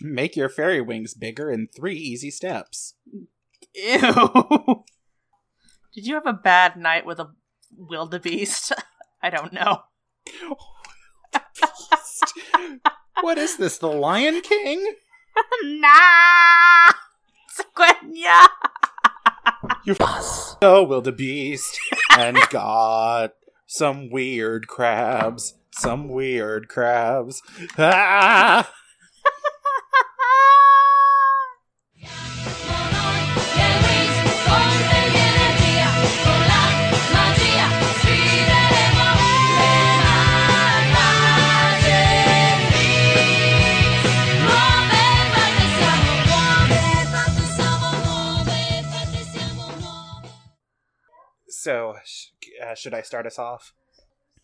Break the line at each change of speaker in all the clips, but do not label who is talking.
Make your fairy wings bigger in three easy steps.
Ew. Did you have a bad night with a wildebeest? I don't know.
what is this, the Lion King?
nah! Sequenya!
You so wildebeest and got some weird crabs. Some weird crabs. Ah! So, sh- uh, should I start us off?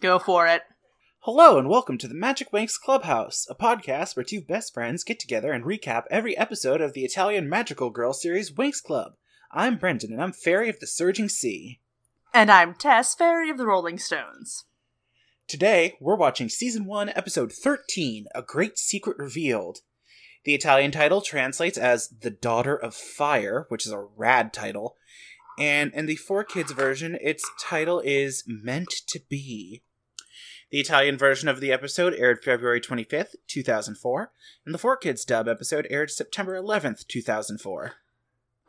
Go for it.
Hello and welcome to the Magic Winx Clubhouse, a podcast where two best friends get together and recap every episode of the Italian magical girl series Winx Club. I'm Brendan and I'm Fairy of the Surging Sea.
And I'm Tess, Fairy of the Rolling Stones.
Today, we're watching Season 1, Episode 13, A Great Secret Revealed. The Italian title translates as The Daughter of Fire, which is a rad title, and in the 4Kids version, its title is Meant to Be. The Italian version of the episode aired February 25th, 2004, and the 4Kids dub episode aired September 11th, 2004.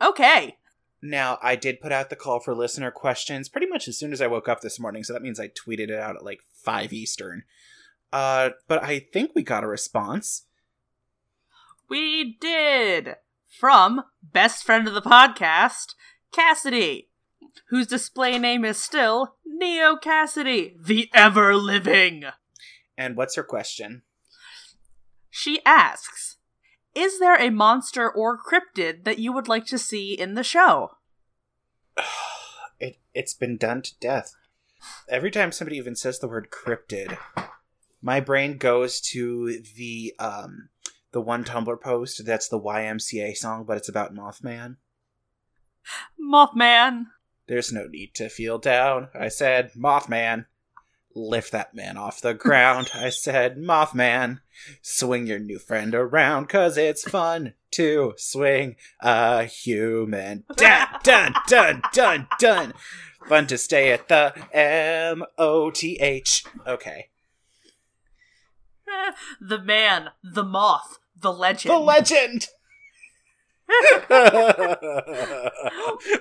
Okay.
Now, I did put out the call for listener questions pretty much as soon as I woke up this morning, so that means I tweeted it out at like 5 Eastern. Uh, but I think we got a response.
We did! From best friend of the podcast, Cassidy, whose display name is still Neo Cassidy, the ever living.
And what's her question?
She asks Is there a monster or cryptid that you would like to see in the show?
it, it's been done to death. Every time somebody even says the word cryptid, my brain goes to the um the one Tumblr post that's the YMCA song, but it's about Mothman.
Mothman.
There's no need to feel down. I said, Mothman. Lift that man off the ground. I said, Mothman. Swing your new friend around, cause it's fun to swing a human. Dun, dun, dun, dun, dun. Fun to stay at the M O T H. Okay.
the man, the moth, the legend.
The legend!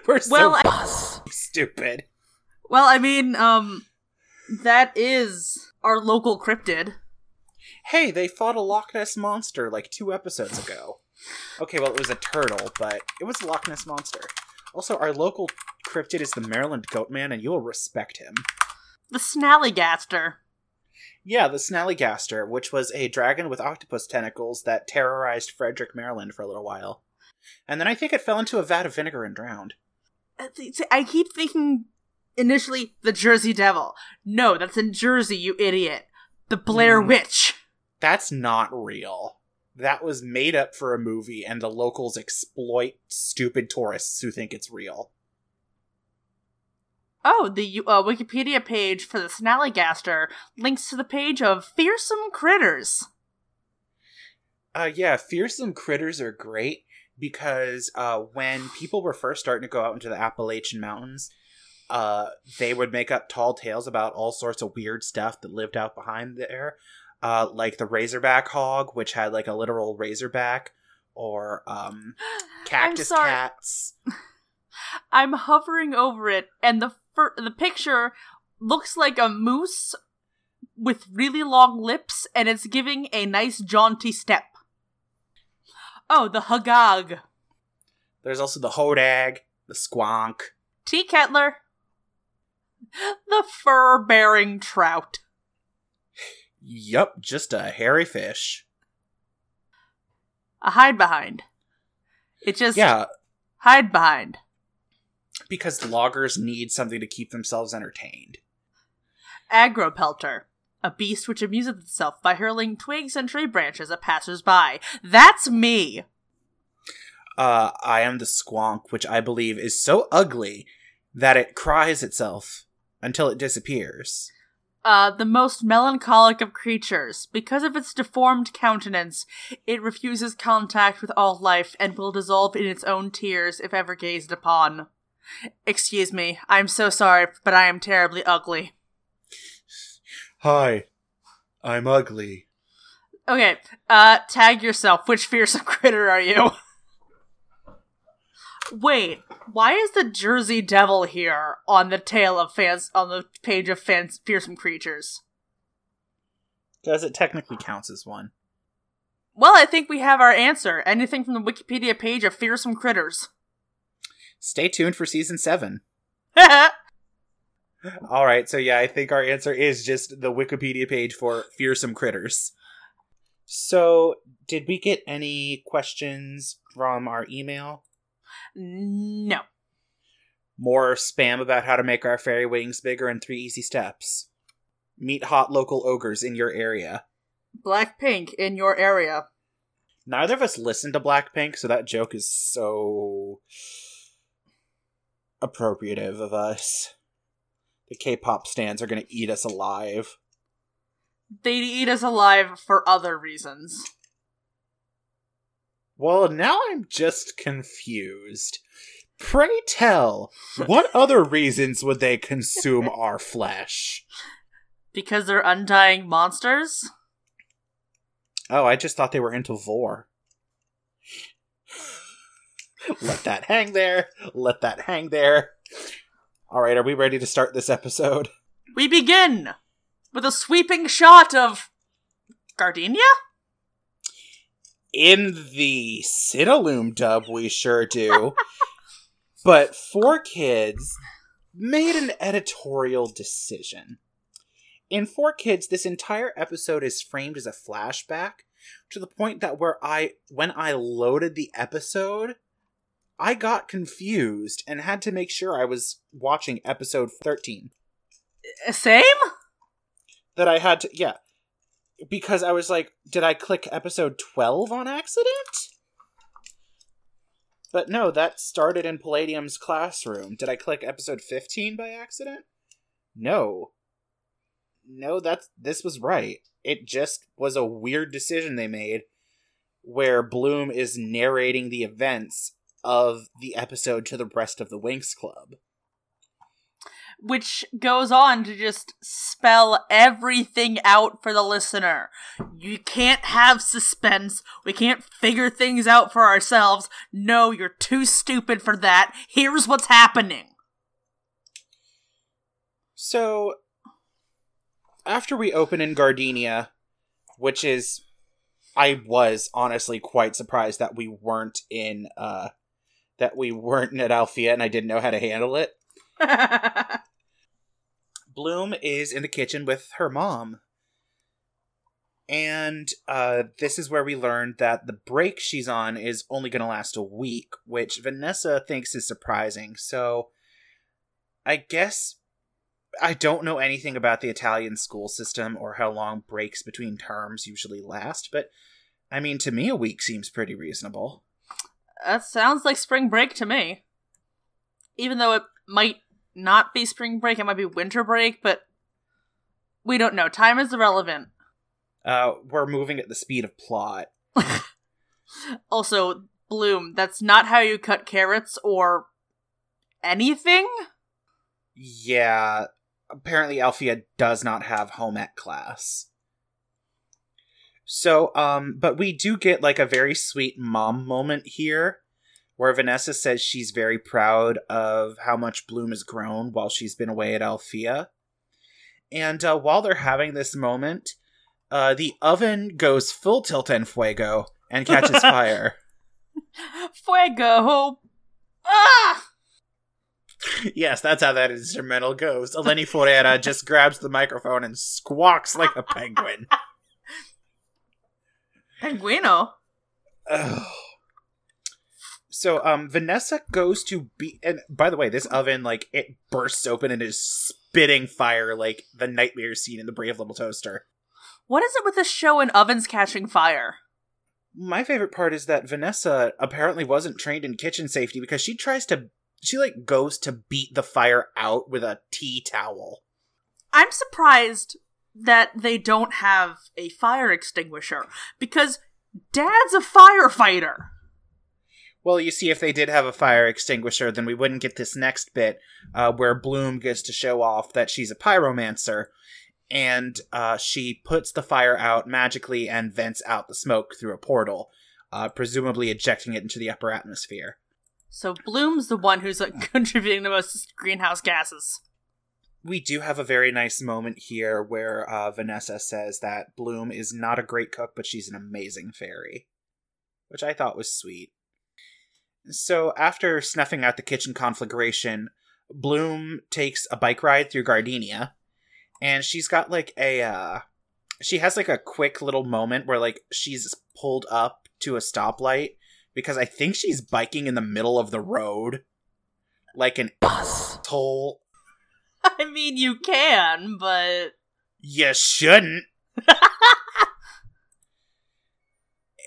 We're so
well, I,
stupid.
well, I mean, um, that is our local cryptid.
Hey, they fought a Loch Ness monster like two episodes ago. Okay, well, it was a turtle, but it was a Loch Ness monster. Also, our local cryptid is the Maryland Goatman, and you'll respect him.
The Snallygaster.
Yeah, the Snallygaster, which was a dragon with octopus tentacles that terrorized Frederick, Maryland for a little while. And then I think it fell into a vat of vinegar and drowned.
Uh, I keep thinking initially the Jersey Devil. No, that's in Jersey, you idiot. The Blair
Mm.
Witch.
That's not real. That was made up for a movie, and the locals exploit stupid tourists who think it's real.
Oh, the uh, Wikipedia page for the Snallygaster links to the page of Fearsome Critters.
Uh, yeah, fearsome critters are great because uh, when people were first starting to go out into the Appalachian Mountains, uh, they would make up tall tales about all sorts of weird stuff that lived out behind there, uh, like the razorback hog, which had like a literal razorback, or um, cactus
sorry.
cats.
I'm hovering over it, and the fir- the picture looks like a moose with really long lips, and it's giving a nice jaunty step. Oh, the Hugag.
There's also the hodag, the squonk.
Teakettler. The fur bearing trout.
Yup, just a hairy fish.
A hide behind. It just
Yeah,
hide behind.
because loggers need something to keep themselves entertained.
Agropelter. A beast which amuses itself by hurling twigs and tree branches at passers-by. That's me!
Uh, I am the squonk, which I believe is so ugly that it cries itself until it disappears.
Uh, the most melancholic of creatures. Because of its deformed countenance, it refuses contact with all life and will dissolve in its own tears if ever gazed upon. Excuse me, I'm so sorry, but I am terribly ugly.
Hi, I'm ugly.
Okay, uh, tag yourself. Which fearsome critter are you? Wait, why is the Jersey Devil here on the tail of fans on the page of fans fearsome creatures?
Because it technically counts as one.
Well, I think we have our answer. Anything from the Wikipedia page of fearsome critters.
Stay tuned for season seven. All right, so yeah, I think our answer is just the Wikipedia page for fearsome critters. So, did we get any questions from our email?
no.
More spam about how to make our fairy wings bigger in three easy steps. Meet hot local ogres in your area.
Blackpink in your area.
Neither of us listened to Blackpink, so that joke is so appropriative of us. The K-pop stands are going to eat us alive.
They'd eat us alive for other reasons.
Well, now I'm just confused. Pray tell, what other reasons would they consume our flesh?
Because they're undying monsters?
Oh, I just thought they were into vor. Let that hang there. Let that hang there. All right, are we ready to start this episode?
We begin with a sweeping shot of Gardenia?
In the Cinelume dub, we sure do. but Four Kids made an editorial decision. In Four Kids, this entire episode is framed as a flashback to the point that where I when I loaded the episode, I got confused and had to make sure I was watching episode 13.
Uh, same?
That I had to yeah. Because I was like, did I click episode 12 on accident? But no, that started in Palladium's classroom. Did I click episode 15 by accident? No. No, that's this was right. It just was a weird decision they made where Bloom is narrating the events of the episode to the rest of the Winx Club.
Which goes on to just spell everything out for the listener. You can't have suspense. We can't figure things out for ourselves. No, you're too stupid for that. Here's what's happening.
So, after we open in Gardenia, which is. I was honestly quite surprised that we weren't in uh that we weren't at Alfea and I didn't know how to handle it. Bloom is in the kitchen with her mom. And uh, this is where we learned that the break she's on is only going to last a week, which Vanessa thinks is surprising. So I guess I don't know anything about the Italian school system or how long breaks between terms usually last, but I mean, to me, a week seems pretty reasonable.
That sounds like spring break to me. Even though it might not be spring break, it might be winter break, but we don't know. Time is irrelevant.
Uh, we're moving at the speed of plot.
Also, Bloom, that's not how you cut carrots or anything?
Yeah, apparently Alfea does not have home ec class. So, um, but we do get like a very sweet mom moment here where Vanessa says she's very proud of how much Bloom has grown while she's been away at Alfea. And uh, while they're having this moment, uh, the oven goes full tilt and fuego and catches fire.
Fuego! Ah!
yes, that's how that instrumental goes. Eleni Foureira just grabs the microphone and squawks like a penguin.
Penguino?
So um Vanessa goes to be and by the way, this oven like it bursts open and is spitting fire like the nightmare scene in the Brave Little Toaster.
What is it with this show and ovens catching fire?
My favorite part is that Vanessa apparently wasn't trained in kitchen safety because she tries to she like goes to beat the fire out with a tea towel.
I'm surprised that they don't have a fire extinguisher because Dad's a firefighter.
Well, you see, if they did have a fire extinguisher, then we wouldn't get this next bit uh, where Bloom gets to show off that she's a pyromancer, and uh, she puts the fire out magically and vents out the smoke through a portal, uh, presumably ejecting it into the upper atmosphere.
So Bloom's the one who's uh, contributing the most greenhouse gases.
We do have a very nice moment here where uh, Vanessa says that Bloom is not a great cook, but she's an amazing fairy, which I thought was sweet. So after snuffing out the kitchen conflagration, Bloom takes a bike ride through Gardenia, and she's got like a uh she has like a quick little moment where like she's pulled up to a stoplight because I think she's biking in the middle of the road like an asshole.
I mean, you can, but
You shouldn't.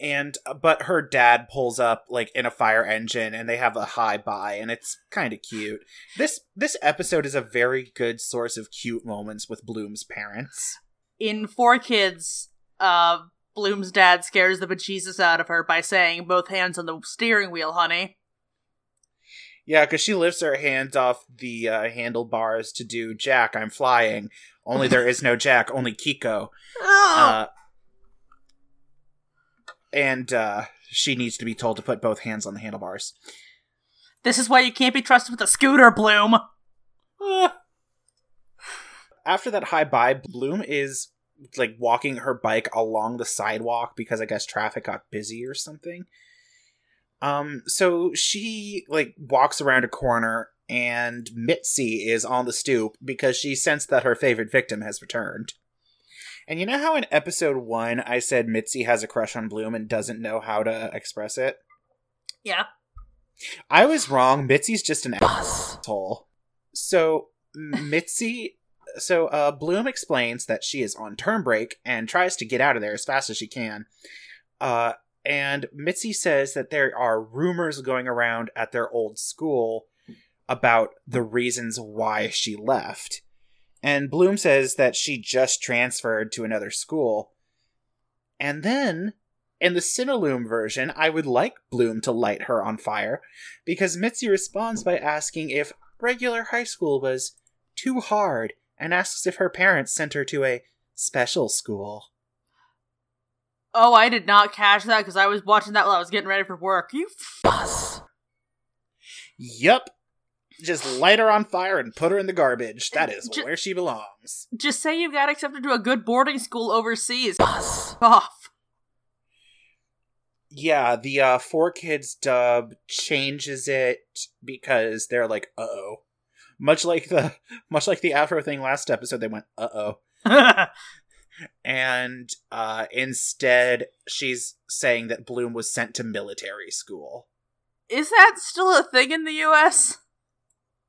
and uh, but her dad pulls up like in a fire engine and they have a high by and it's kind of cute this this episode is a very good source of cute moments with bloom's parents
in Four Kids, uh, Bloom's dad scares the bejesus out of her by saying, "Both hands on the steering wheel, honey."
Yeah because she lifts her hands off the uh, handlebars to do jack i'm flying only there is no jack only kiko
Oh,
uh, and uh, she needs to be told to put both hands on the handlebars
this is why you can't be trusted with a scooter, Bloom.
After that high buy, Bloom is like walking her bike along the sidewalk because I guess traffic got busy or something. Um, so she like walks around a corner and Mitzi is on the stoop because she sensed that her favorite victim has returned. And you know how in episode one I said Mitzi has a crush on Bloom and doesn't know how to express it?
Yeah.
I was wrong. Mitzi's just an asshole. So Mitzi, so uh, Bloom explains that she is on term break and tries to get out of there as fast as she can. Uh, and Mitzi says that there are rumors going around at their old school about the reasons why she left. And Bloom says that she just transferred to another school. And then, in the Cinelume version, I would like Bloom to light her on fire, because Mitzi responds by asking if regular high school was too hard and asks if her parents sent her to a special school.
Oh, I did not catch that because I was watching that while I was getting ready for work. You fuss.
Yup. Just light her on fire and put her in the garbage. That is
Ju-
where she belongs.
Just say you got accepted to a good boarding school overseas. Fuss off.
Yeah, the uh, Four Kids dub changes it because they're like, uh oh. Much like the much like the Afro thing last episode, they went, uh oh. and uh, instead she's saying that Bloom was sent to military school.
Is that still a thing in the U.S.?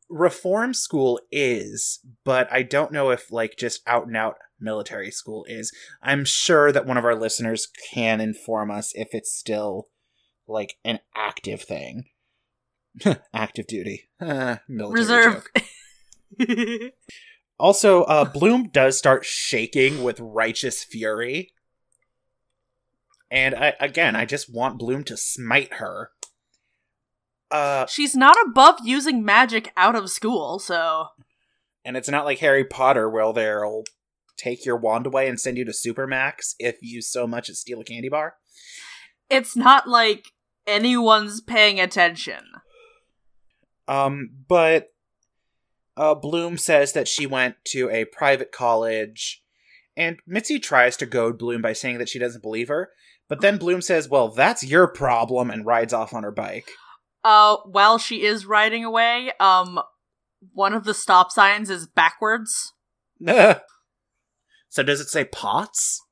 Reform school is, but I don't know if like just out and out military school is. I'm sure that one of our listeners can inform us if it's still like an active thing. active duty. Uh, military
Reserve.
Also, uh, Bloom does start shaking with righteous fury. And I, again, I just want Bloom to smite her. Uh,
She's not above using magic out of school, so
and it's not like Harry Potter where they'll take your wand away and send you to Supermax if you so much as steal a candy bar.
it's not like anyone's paying attention.
Um, but uh, Bloom says that she went to a private college, and Mitzi tries to goad Bloom by saying that she doesn't believe her. But then Bloom says, "Well, that's your problem," and rides off on her bike.
Uh, while she is riding away, um, one of the stop signs is backwards.
so does it say pots?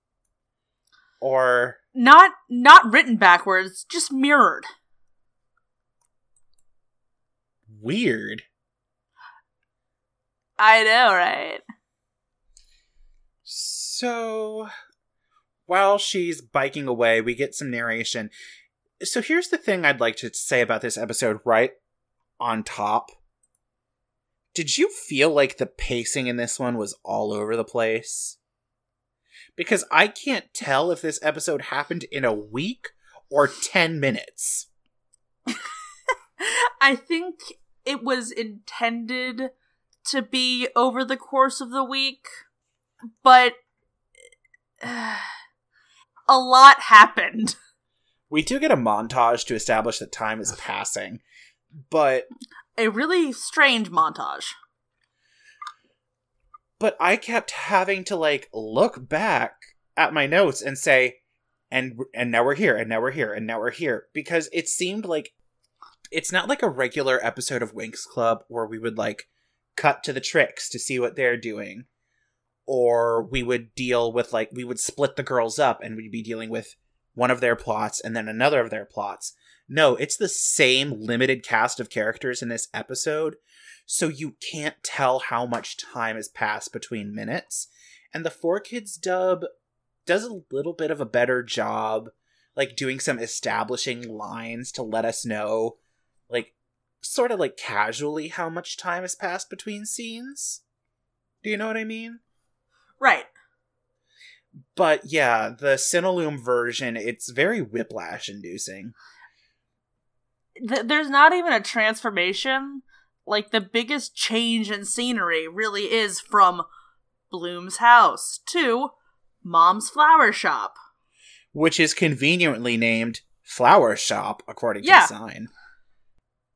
Or
Not not written backwards, just mirrored.
weird?
I know, right?
So, while she's biking away, we get some narration. So, here's the thing I'd like to say about this episode right on top. did you feel like the pacing in this one was all over the place? Because I can't tell if this episode happened in a week or 10 minutes.
I think it was intended to be over the course of the week, but uh, a lot happened.
We do get a montage to establish that time is passing, but
A really strange montage.
but I kept having to like look back at my notes and say and and now we're here and now we're here and now we're here because it seemed like it's not like a regular episode of Winx Club where we would like cut to the tricks to see what they're doing or we would deal with like we would split the girls up and we'd be dealing with one of their plots and then another of their plots. No, it's the same limited cast of characters in this episode, so you can't tell how much time has passed between minutes. And the Four Kids dub does a little bit of a better job, like doing some establishing lines to let us know, sort of like casually how much time has passed between scenes. Do you know what I mean?
Right.
But yeah, the Cinelume version, it's very whiplash inducing.
Th- there's not even a transformation. Like, the biggest change in scenery really is from Bloom's house to Mom's flower shop.
which is conveniently named Flower Shop, according to the sign.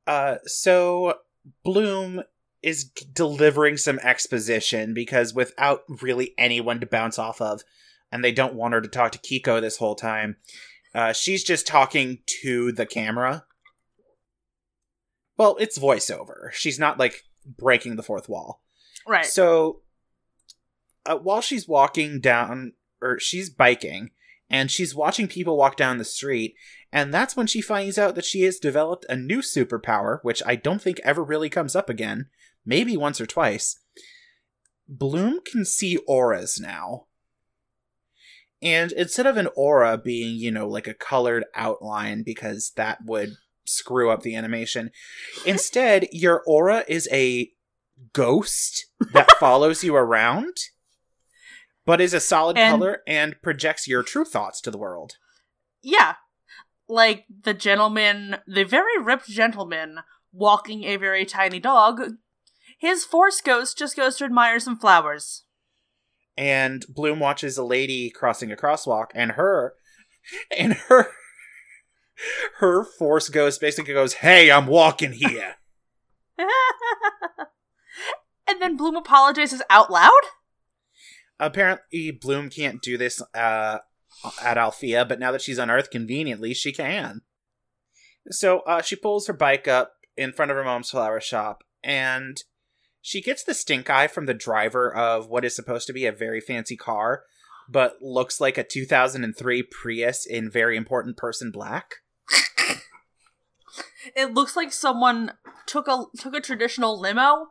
Uh, so Bloom is delivering some exposition because without really anyone to bounce off of, and they don't want her to talk to Kiko this whole time, uh, she's just talking to the camera. Well, it's voiceover. She's not like breaking the fourth wall.
Right.
So, uh, while she's walking down, or she's biking, and she's watching people walk down the street, and that's when she finds out that she has developed a new superpower, which I don't think ever really comes up again, maybe once or twice. Bloom can see auras now. And instead of an aura being, you know, like a colored outline, because that would screw up the animation, instead, your aura is a ghost that follows you around, but is a solid
And-
color and projects your true thoughts to the world.
yeah. Like the gentleman, the very ripped gentleman walking a very tiny dog, his force ghost just goes to admire some flowers.
And Bloom watches a lady crossing a crosswalk, and her, and her, her force ghost basically goes, "Hey, I'm walking here."
and then Bloom apologizes out loud?
Apparently, Bloom can't do this uh, at Alfea, but now that she's on Earth, conveniently, she can. So uh, she pulls her bike up in front of her mom's flower shop, and she gets the stink eye from the driver of what is supposed to be a very fancy car, but looks like a 2003 Prius in very important person black.
It looks like someone took a took a traditional limo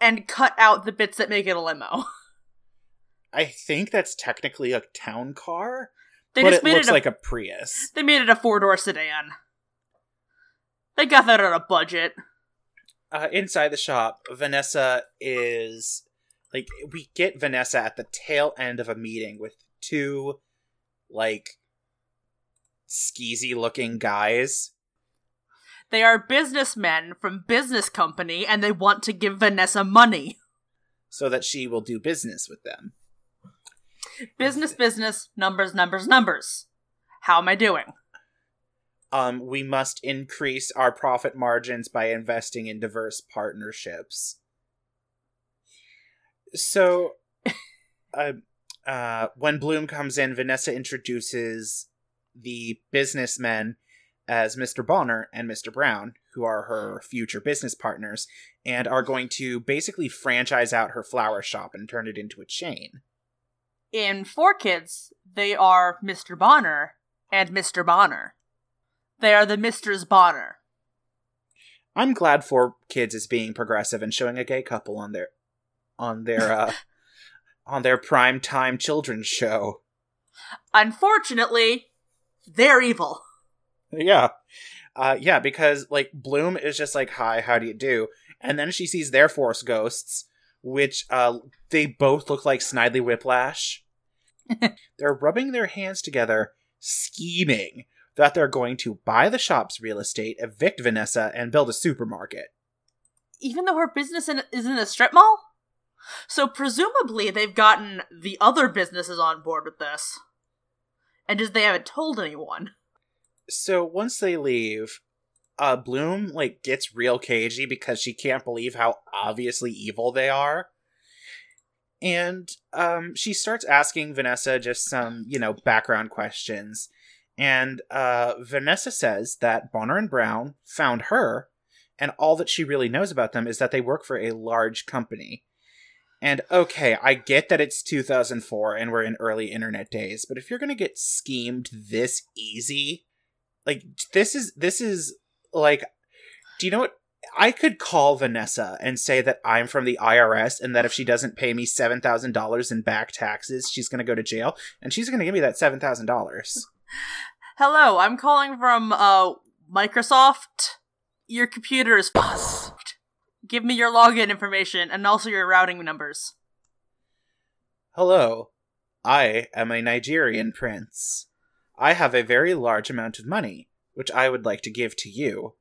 and cut out the bits that make it a limo.
I think that's technically a town car,
They
but
just
it
made
looks
it a,
like a Prius.
they made it a four door sedan. They got that on a budget.
uh, inside the shop, Vanessa is like we get Vanessa at the tail end of a meeting with two like skeezy looking guys.
They are businessmen from business company and they want to give Vanessa money.
So that she will do business with them.
Business, business, numbers, numbers, numbers. How am I doing?
Um, we must increase our profit margins by investing in diverse partnerships. So, uh, uh, when Bloom comes in, Vanessa introduces the businessmen as Mr. Bonner and Mr. Brown, who are her future business partners, and are going to basically franchise out her flower shop and turn it into a chain.
In Four Kids, they are Mr. Bonner and Mr. Bonner. They are the Misters Bonner.
I'm glad Four Kids is being progressive and showing a gay couple on their on their uh on their prime time children's show.
Unfortunately, they're evil.
Yeah. Uh, yeah, because like Bloom is just like, "Hi, how do you do?" And then she sees their force ghosts, which uh, they both look like Snidely Whiplash. they're rubbing their hands together, scheming that they're going to buy the shop's real estate, evict Vanessa, and build a supermarket.
Even though her business in, is in a strip mall? So presumably they've gotten the other businesses on board with this. And just they haven't told anyone.
So once they leave, uh Bloom like gets real cagey because she can't believe how obviously evil they are. And um she starts asking Vanessa just some, you know, background questions. And uh Vanessa says that Bonner and Brown found her and all that she really knows about them is that they work for a large company. And okay, I get that it's 2004 and we're in early internet days, but if you're going to get schemed this easy, like this is this is like do you know what I could call Vanessa and say that I'm from the IRS and that if she doesn't pay me $7,000 in back taxes, she's going to go to jail and she's going to give me that $7,000.
Hello, I'm calling from uh Microsoft. Your computer is fucked. Give me your login information and also your routing numbers.
Hello. I am a Nigerian prince. I have a very large amount of money, which I would like to give to you.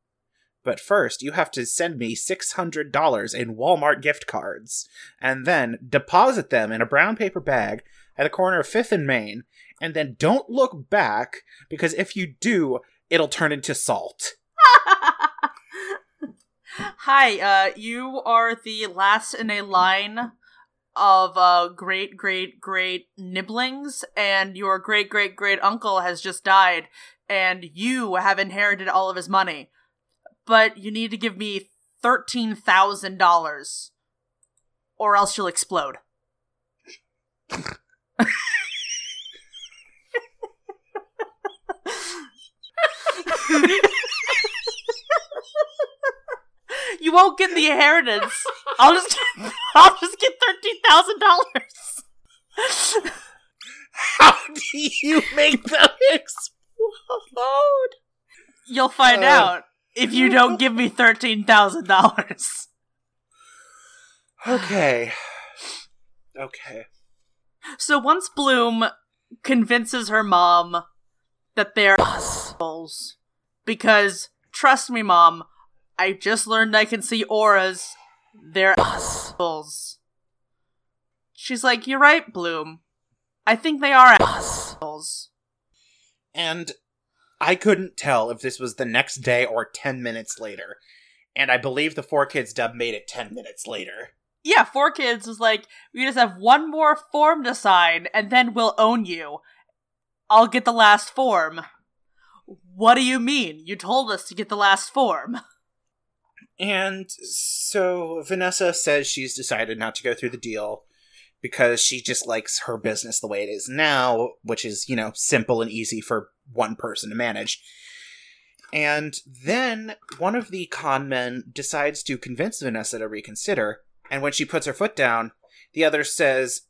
But first, you have to send me $600 in Walmart gift cards, and then deposit them in a brown paper bag at the corner of 5th and Main, and then don't look back, because if you do, it'll turn into salt.
Hi, uh, you are the last in a line of uh, great, great, great nibblings, and your great, great, great uncle has just died, and you have inherited all of his money. But you need to give me $13,000, or else you'll explode. you won't get the inheritance. I'll just get, I'll just get thirteen thousand dollars.
How do you make them explode?
You'll find
Uh.
out if you don't give me thirteen thousand dollars.
Okay. Okay.
So once Bloom convinces her mom that they're assholes, because trust me, mom, I just learned I can see auras. They're assholes. She's like, "You're right, Bloom. I think they are assholes."
And I couldn't tell if this was the next day or 10 minutes later. And I believe the Four Kids dub made it 10 minutes later.
Yeah, Four Kids was like, "We just have one more form to sign, and then we'll own you. I'll get the last form." What do you mean? You told us to get the last form.
And so Vanessa says she's decided not to go through the deal because she just likes her business the way it is now, which is, you know, simple and easy for one person to manage. And then one of the con men decides to convince Vanessa to reconsider, and when she puts her foot down, the other says,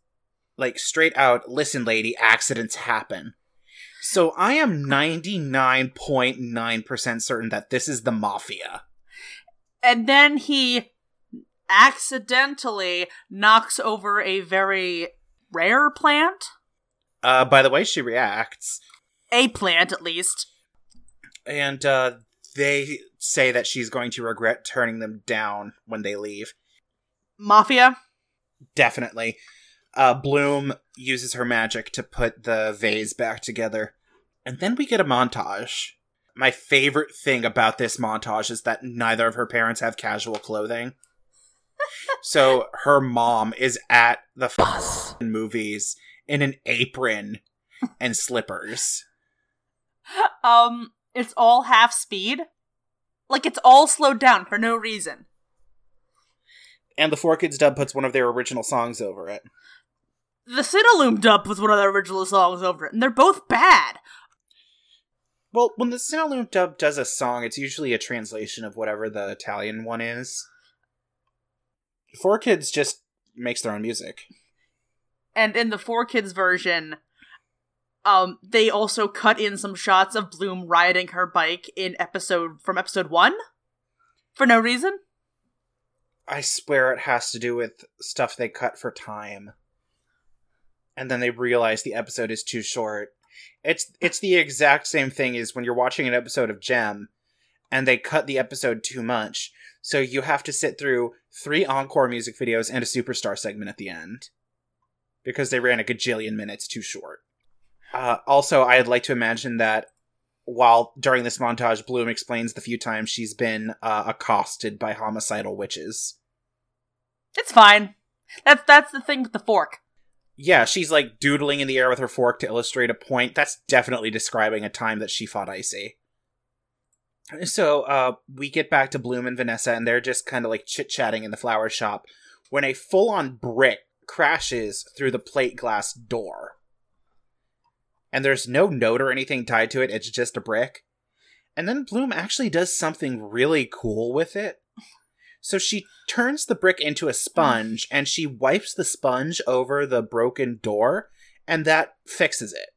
like, straight out, listen, lady, accidents happen. So I am 99.9% certain that this is the Mafia.
And then he accidentally knocks over a very rare plant.
Uh, by the way, she reacts,
A plant, at least.
and uh, they say that she's going to regret turning them down when they leave.
Mafia.
Definitely. Uh, Bloom uses her magic to put the vase back together. And then we get a montage. My favorite thing about this montage is that neither of her parents have casual clothing. So her mom is at the f- movies in an apron and slippers.
Um, it's all half speed. Like it's all slowed down for no reason.
And the Four Kids dub puts one of their original songs over it.
The Cinelume dub was one of their original songs over it, and they're both bad.
Well, when the Cinelume dub does a song, it's usually a translation of whatever the Italian one is. Four Kids just makes their own music.
And in the Four Kids version, Um, they also cut in some shots of Bloom riding her bike in episode from episode one for no reason.
I swear it has to do with stuff they cut for time. And then they realize the episode is too short. It's it's the exact same thing as when you're watching an episode of Jem and they cut the episode too much. So you have to sit through three encore music videos and a superstar segment at the end. Because they ran a gajillion minutes too short. Uh, also, I'd like to imagine that while during this montage, Bloom explains the few times she's been uh, accosted by homicidal witches.
It's fine. That's that's the thing with the fork.
Yeah, she's like doodling in the air with her fork to illustrate a point. That's definitely describing a time that she fought Icy. So, uh, we get back to Bloom and Vanessa, and they're just kind of like chit chatting in the flower shop when a full on brick crashes through the plate glass door. And there's no note or anything tied to it, it's just a brick. And then Bloom actually does something really cool with it. So she turns the brick into a sponge and she wipes the sponge over the broken door, and that fixes it.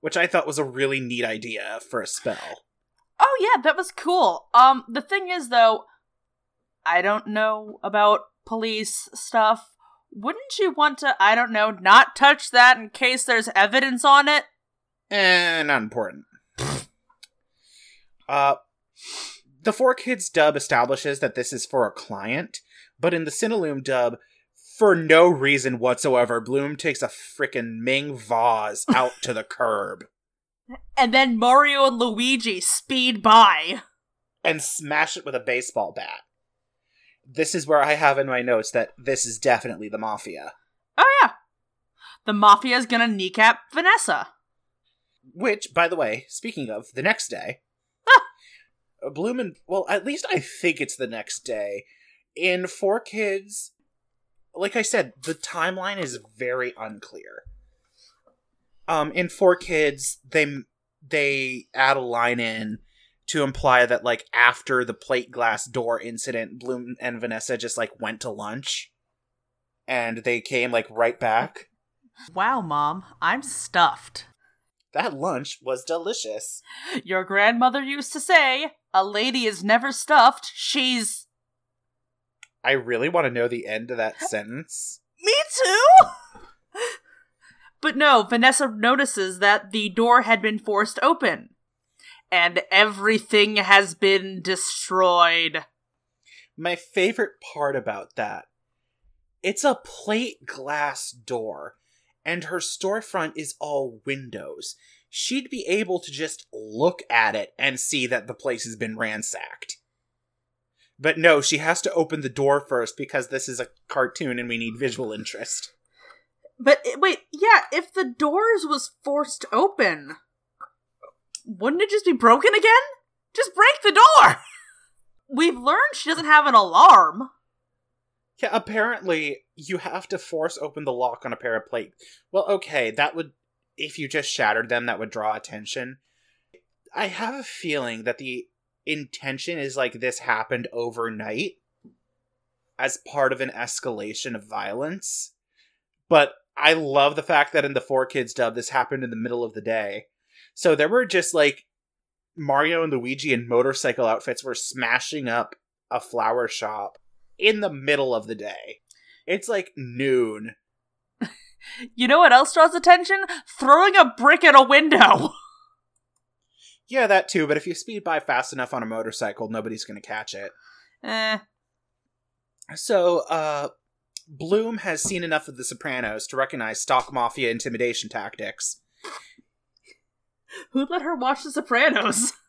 Which I thought was a really neat idea for a spell.
Oh yeah, that was cool. Um, the thing is though, I don't know about police stuff. Wouldn't you want to, I don't know, not touch that in case there's evidence on it?
Eh, not important. uh, the Four Kids dub establishes that this is for a client, but in the Cinelume dub, for no reason whatsoever, Bloom takes a frickin' Ming vase out to the curb
And then Mario and Luigi speed by.
and smash it with a baseball bat. This is where I have in my notes that this is definitely the Mafia.
Oh yeah. The mafia is gonna kneecap Vanessa.
Which, by the way, speaking of, the next day, uh, Bloom and well, at least I think it's the next day. In Four Kids, like I said, the timeline is very unclear. Um, in Four Kids, they they add a line in to imply that like after the plate glass door incident, Bloom and Vanessa just like went to lunch, and they came like right back.
Wow, Mom, I'm stuffed.
That lunch was delicious.
Your grandmother used to say, a lady is never stuffed, she's.
I really want to know the end of that sentence.
Me too! But no, Vanessa notices that the door had been forced open. And everything has been destroyed.
My favorite part about that it's a plate glass door, and her storefront is all windows. She'd be able to just look at it and see that the place has been ransacked. But no, she has to open the door first because this is a cartoon and we need visual interest.
But i- wait, yeah, if the doors was forced open, wouldn't it just be broken again? Just break the door! We've learned she doesn't have an alarm.
Yeah, apparently you have to force open the lock on a pair of plate. Well, okay, that would if you just shattered them, that would draw attention. I have a feeling that the intention is like this happened overnight as part of an escalation of violence. But I love the fact that in the Four Kids dub, this happened in the middle of the day. So there were just like Mario and Luigi in motorcycle outfits were smashing up a flower shop in the middle of the day. It's like noon.
You know what else draws attention? Throwing a brick at a window.
Yeah, that too, but if you speed by fast enough on a motorcycle, nobody's going to catch it.
eh.
So, uh, Bloom has seen enough of The Sopranos to recognize stock mafia intimidation tactics.
Who let her watch The Sopranos?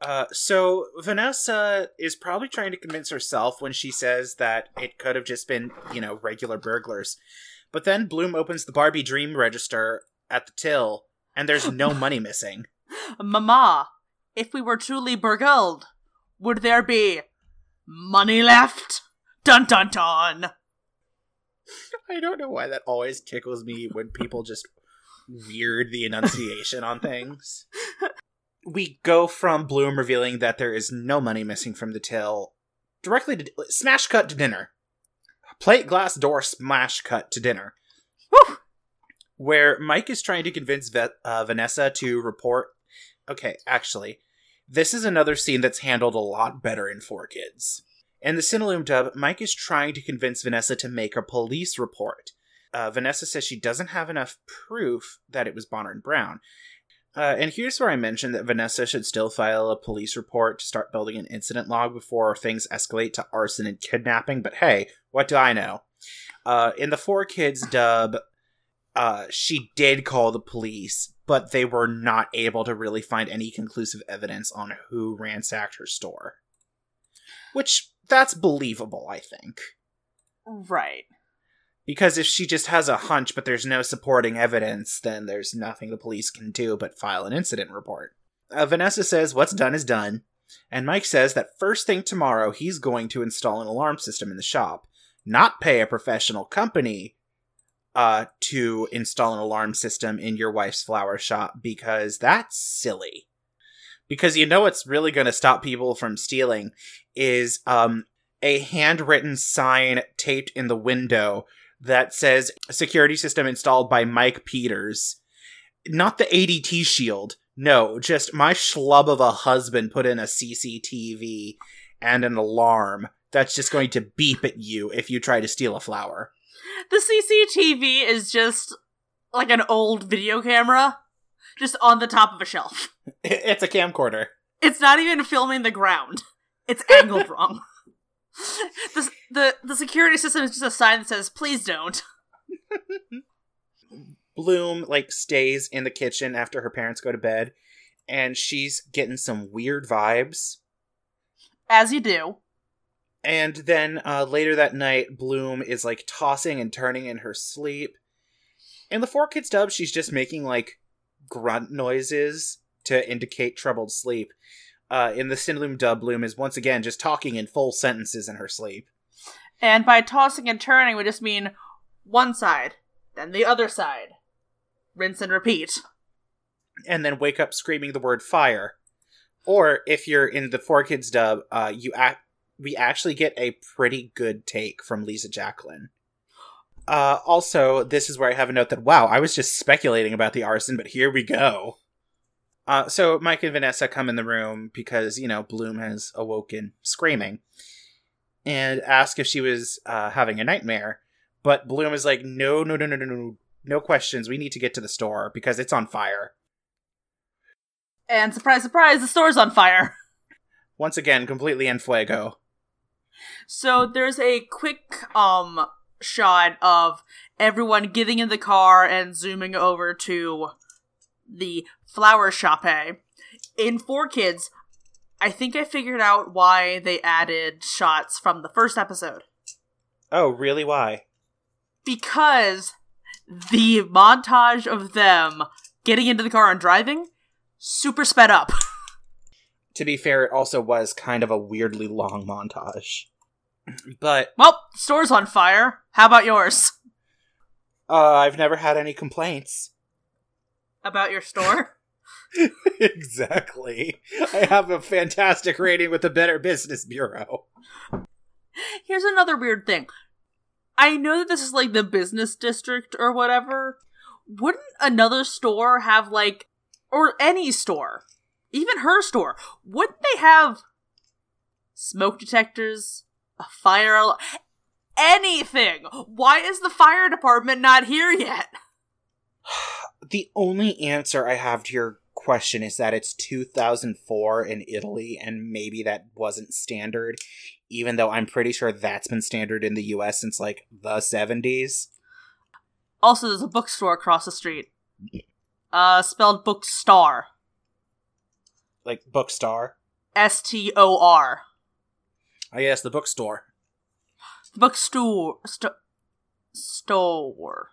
Uh, so Vanessa is probably trying to convince herself when she says that it could have just been, you know, regular burglars. But then Bloom opens the Barbie Dream register at the till, and there's no money missing.
Mama, if we were truly burgled, would there be money left? Dun dun dun!
I don't know why that always tickles me when people just weird the enunciation on things. We go from Bloom revealing that there is no money missing from the till directly to smash cut to dinner. Plate glass door smash cut to dinner.
Whew.
where Mike is trying to convince Ve- uh, Vanessa to report. Okay, actually, this is another scene that's handled a lot better in Four Kids. In the Cinelume dub, Mike is trying to convince Vanessa to make a police report. Uh, Vanessa says she doesn't have enough proof that it was Bonner and Brown. Uh, and here's where I mentioned that Vanessa should still file a police report to start building an incident log before things escalate to arson and kidnapping. But hey, what do I know? Uh, in the Four Kids dub, uh, she did call the police, but they were not able to really find any conclusive evidence on who ransacked her store. Which, that's believable, I think.
Right.
Because if she just has a hunch but there's no supporting evidence, then there's nothing the police can do but file an incident report. Uh, Vanessa says what's done is done, and Mike says that first thing tomorrow he's going to install an alarm system in the shop, not pay a professional company uh, to install an alarm system in your wife's flower shop because that's silly. Because you know what's really going to stop people from stealing is um, a handwritten sign taped in the window that says security system installed by Mike Peters. Not the ADT shield. No, just my schlub of a husband put in a CCTV and an alarm that's just going to beep at you if you try to steal a flower.
The CCTV is just like an old video camera, just on the top of a shelf.
It's a camcorder.
It's not even filming the ground. It's angled wrong. The, the the security system is just a sign that says please don't.
Bloom like stays in the kitchen after her parents go to bed and she's getting some weird vibes.
As you do.
And then uh, later that night, Bloom is like tossing and turning in her sleep. In the Four Kids dub, she's just making like grunt noises to indicate troubled sleep. Uh, in the Cinelume dub, Bloom is once again just talking in full sentences in her sleep.
And by tossing and turning, we just mean one side, then the other side. Rinse and repeat.
And then wake up screaming the word fire. Or if you're in the Four Kids dub, uh, you act we actually get a pretty good take from Liza Jacqueline. Uh, also, this is where I have a note that wow, I was just speculating about the arson, but here we go. Uh, so Mike and Vanessa come in the room because you know Bloom has awoken screaming, and ask if she was uh, having a nightmare. But Bloom is like, no, no, no, no, no, no, no questions. We need to get to the store because it's on fire.
And surprise, surprise, the store's on fire.
Once again, completely en fuego.
So there's a quick um shot of everyone getting in the car and zooming over to the flower shop. Eh? In Four Kids, I think I figured out why they added shots from the first episode.
Oh, really? Why?
Because the montage of them getting into the car and driving super sped up.
to be fair, it also was kind of a weirdly long montage. But
well, store's on fire. How about yours?
Uh, I've never had any complaints.
About your store?
exactly. I have a fantastic rating with the Better Business Bureau.
Here's another weird thing. I know that this is like the business district or whatever. Wouldn't another store have like or any store, even her store, wouldn't they have smoke detectors, a fire al- anything? Why is the fire department not here yet?
The only answer I have to your question is that it's 2004 in Italy, and maybe that wasn't standard, even though I'm pretty sure that's been standard in the US since like the 70s.
Also, there's a bookstore across the street. Uh, spelled bookstore.
Like Bookstar.
S T O R.
Oh, guess the bookstore.
The Bookstore. St- store.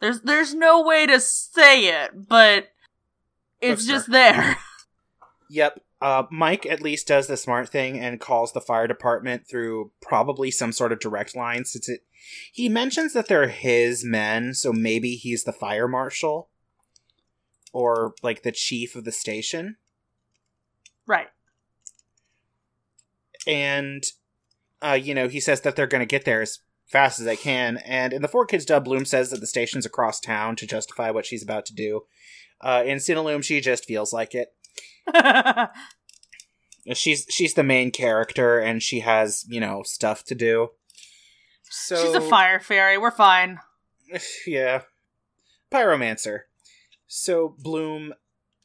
There's there's no way to say it, but it's
Bookstore.
just there.
Yep. Uh, Mike at least does the smart thing and calls the fire department through probably some sort of direct line since it. He mentions that they're his men, so maybe he's the fire marshal or like the chief of the station.
right.
And, uh, you know, he says that they're going to get there as fast as they can. And in the Four Kids dub, Bloom says that the station's across town to justify what she's about to do. Uh, in Cinelume, she just feels like it. She's she's the main character, and she has you know stuff to do. So
She's a fire fairy. We're fine.
yeah, pyromancer. So Bloom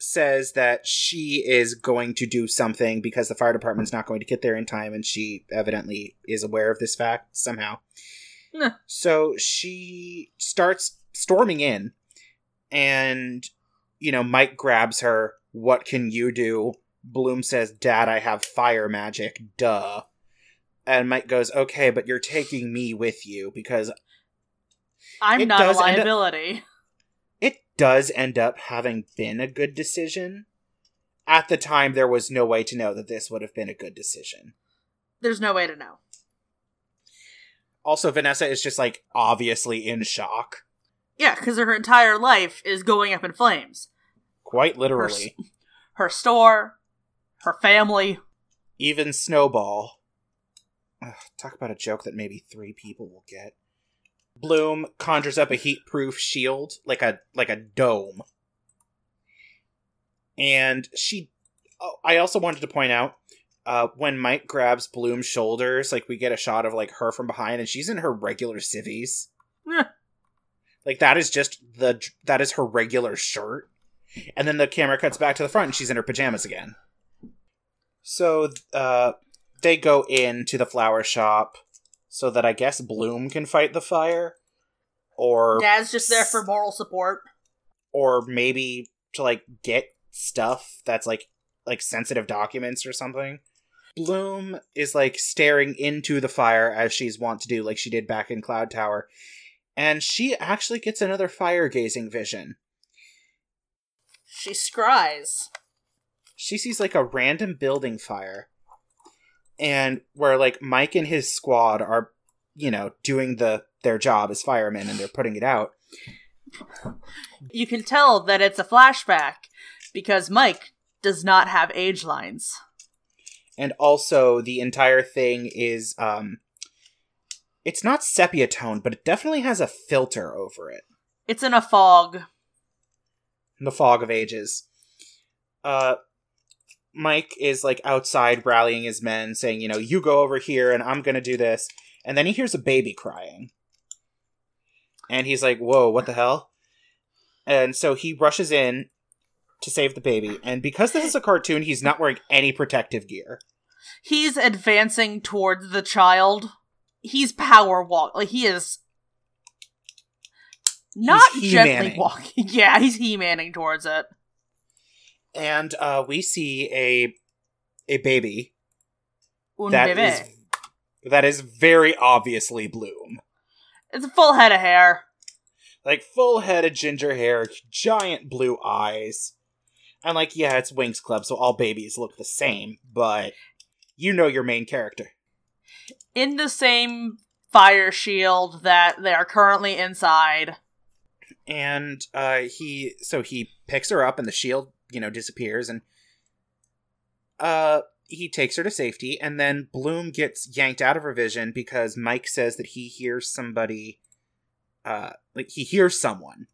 says that she is going to do something because the fire department's not going to get there in time, and she evidently is aware of this fact somehow.
Nah.
So she starts storming in, and you know Mike grabs her. What can you do? Bloom says, "Dad, I have fire magic." Duh. And Mike goes, "Okay, but you're taking me with you because
I'm not a
up-
liability.
it does end up having been a good decision. At the time, there was no way to know that this would have been a good decision.
There's no way to know.
Also, Vanessa is just like obviously in shock,
Yeah, because her entire life is going up in flames.
quite literally.
Her store, her family.
Even Snowball. Ugh, talk about a joke that maybe three people will get. Bloom conjures up a heat-proof shield, like a like a dome, and she. Oh, I also wanted to point out uh, when Mike grabs Bloom's shoulders, like we get a shot of like her from behind, and she's in her regular civvies.
Eh.
Like that is just the that is her regular shirt, and then the camera cuts back to the front, and she's in her pajamas again. So uh, they go into the flower shop so that I guess Bloom can fight the fire, or
Dad's just there for moral support.
or maybe to like get stuff that's like like sensitive documents or something. Bloom is like staring into the fire as she's wont to do, like she did back in Cloud Tower, and she actually gets another fire gazing vision.
She scries.
She sees like a random building fire, and where like Mike and his squad are, you know, doing the their job as firemen and they're putting it out.
You can tell that it's a flashback because Mike does not have age lines.
and also the entire thing is um it's not sepia tone but it definitely has a filter over it
It's in a fog.
the fog of ages uh mike is like outside rallying his men saying you know you go over here and i'm gonna do this and then he hears a baby crying and he's like whoa what the hell and so he rushes in to save the baby and because this is a cartoon he's not wearing any protective gear
He's advancing towards the child. He's power walk. Like he is not
He's
gently walking. Yeah, he's he-manning towards it.
And uh, we see a a baby
Un
that
bebé.
is that is very obviously Bloom,
It's a full head of hair.
like full head of ginger hair, giant blue eyes, and like yeah, it's Winx Club, so all babies look the same, but you know your main character.
In the same fire shield that they are currently inside.
and uh he so he picks her up and the shield you know disappears and uh he takes her to safety and then bloom gets yanked out of her vision because mike says that he hears somebody uh like he hears someone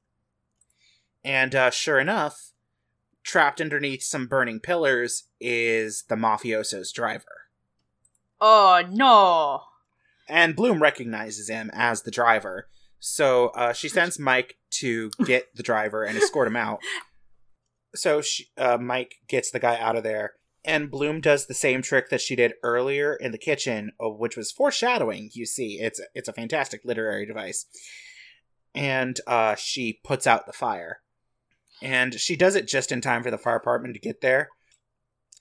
and uh sure enough trapped underneath some burning pillars is the mafioso's driver
Oh no.
and Bloom recognizes him as the driver. So uh, she sends Mike to get the driver and escort him out. So she, uh, Mike gets the guy out of there, and Bloom does the same trick that she did earlier in the kitchen, uh, which was foreshadowing. You see, it's it's a fantastic literary device, and uh, she puts out the fire, and she does it just in time for the fire department to get there.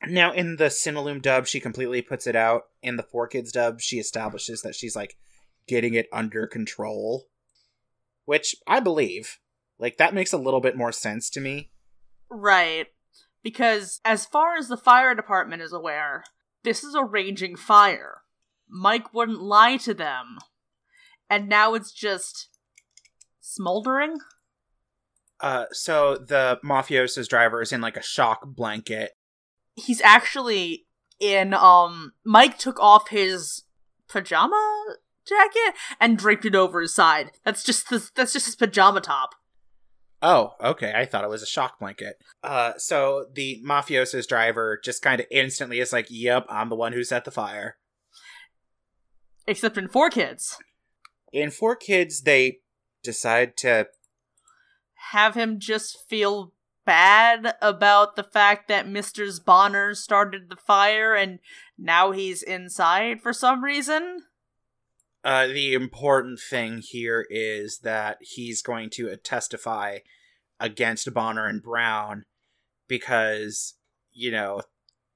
Now, in the Cinelume dub, she completely puts it out. In the Four Kids dub, she establishes that she's like getting it under control, which I believe. Like that makes a little bit more sense to me.
Right. Because as far as the fire department is aware, this is a raging fire. Mike wouldn't lie to them. And now it's just smoldering?
Uh, so the mafioso's driver is in like a shock blanket.
He's actually in um Mike took off his pajama jacket and draped it over his side. That's just his, that's just his pajama top.
Oh, okay. I thought it was a shock blanket. Uh, so the mafioso's driver just kind of instantly is like, "Yep, I'm the one who set the fire."
Except in Four Kids,
In Four Kids, they decide to.
have him just feel bad about the fact that Mr. Bonner started the fire and now he's inside for some reason.
Uh, the important thing here is that he's going to testify against Bonner and Brown because, you know,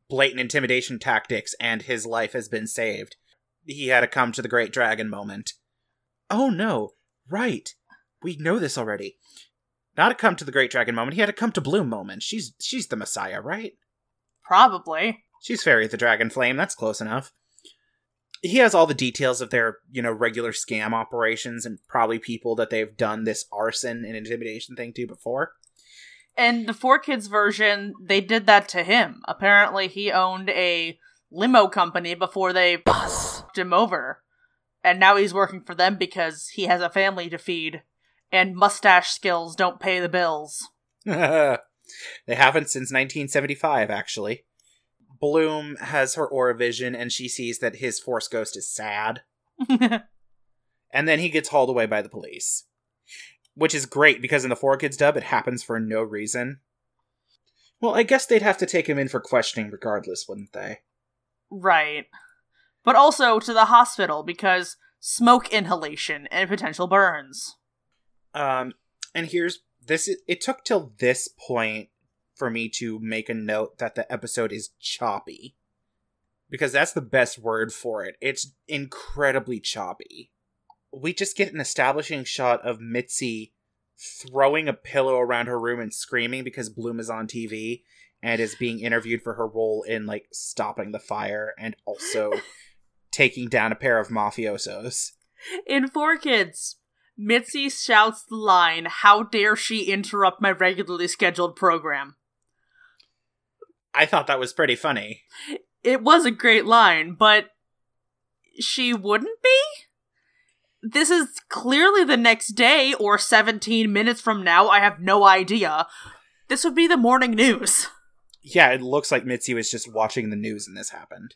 blatant intimidation tactics and his life has been saved. He had to come to the Great Dragon moment. Oh no, right. We know this already. Not a come to the Great Dragon moment, he had to come to Bloom moment. She's she's the Messiah, right?
Probably.
She's Fairy the Dragon Flame, that's close enough. He has all the details of their, you know, regular scam operations and probably people that they've done this arson and intimidation thing to before.
And the Four Kids version, they did that to him. Apparently, he owned a limo company before they buzzed him over. And now he's working for them because he has a family to feed, and mustache skills don't pay the bills.
they haven't since 1975, actually. Bloom has her aura vision and she sees that his Force Ghost is sad. And then he gets hauled away by the police. Which is great because in the Four Kids dub, it happens for no reason. Well, I guess they'd have to take him in for questioning regardless, wouldn't they?
right. But also to the hospital because smoke inhalation and potential burns.
Um, and here's this. It took till this point for me to make a note that the episode is choppy, because that's the best word for it. It's incredibly choppy. We just get an establishing shot of Mitzi throwing a pillow around her room and screaming because Bloom is on TV and is being interviewed for her role in like stopping the fire and also taking down a pair of mafiosos.
In Four Kids, Mitzi shouts the line, How dare she interrupt my regularly scheduled program?
I thought that was pretty funny.
It was a great line, but she wouldn't be? This is clearly the next day or 17 minutes from now. I have no idea. This would be the morning news.
Yeah, it looks like Mitzi was just watching the news and this happened.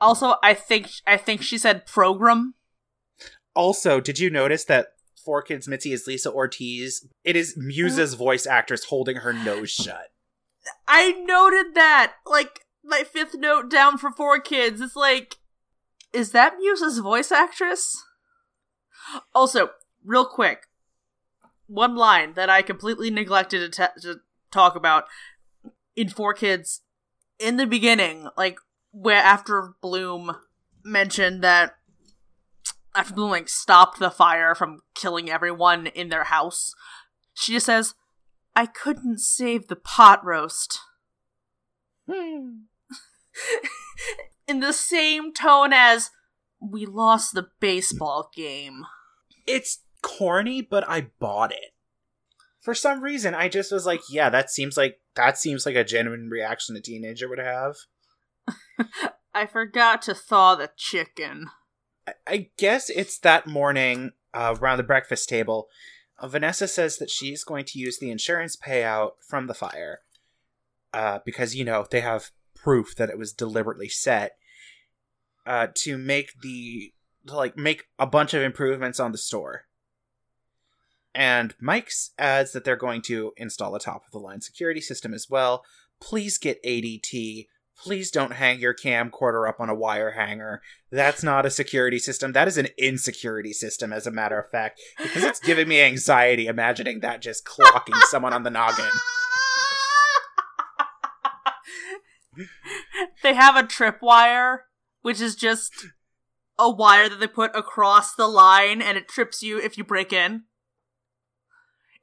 Also, I think I think she said program.
Also, did you notice that Four Kids Mitzi is Lisa Ortiz? It is Musa's voice actress holding her nose shut.
I noted that. Like my fifth note down for Four Kids. It's like, is that Musa's voice actress? Also, real quick, one line that I completely neglected to, t- to talk about in Four Kids in the beginning, like where after Bloom mentioned that after Bloom like stopped the fire from killing everyone in their house, she just says, "I couldn't save the pot roast." in the same tone as we lost the baseball game.
It's corny, but I bought it. For some reason, I just was like, yeah, that seems like that seems like a genuine reaction a teenager would have.
I forgot to thaw the chicken.
I, I guess it's that morning uh, around the breakfast table. Uh, Vanessa says that she's going to use the insurance payout from the fire uh, because you know they have proof that it was deliberately set uh, to make the to, like make a bunch of improvements on the store. And Mike's adds that they're going to install a top of the line security system as well. Please get ADT. Please don't hang your camcorder up on a wire hanger. That's not a security system. That is an insecurity system, as a matter of fact, because it's giving me anxiety imagining that just clocking someone on the noggin.
they have a tripwire, which is just a wire that they put across the line and it trips you if you break in.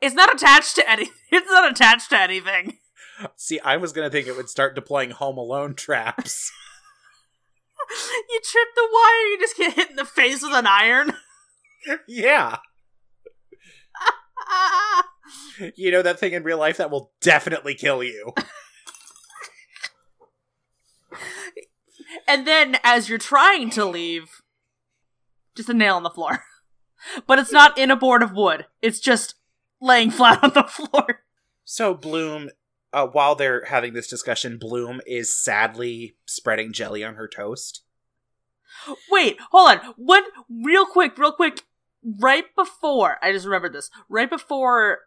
It's not attached to any it's not attached to anything.
See, I was gonna think it would start deploying Home Alone traps.
you trip the wire, you just get hit in the face with an iron.
yeah. You know that thing in real life that will definitely kill you.
and then as you're trying to leave, just a nail in the floor. but it's not in a board of wood. It's just laying flat on the floor.
So Bloom, uh, while they're having this discussion, Bloom is sadly spreading jelly on her toast.
Wait, hold on. What? Real quick, real quick. Right before, I just remembered this. Right before,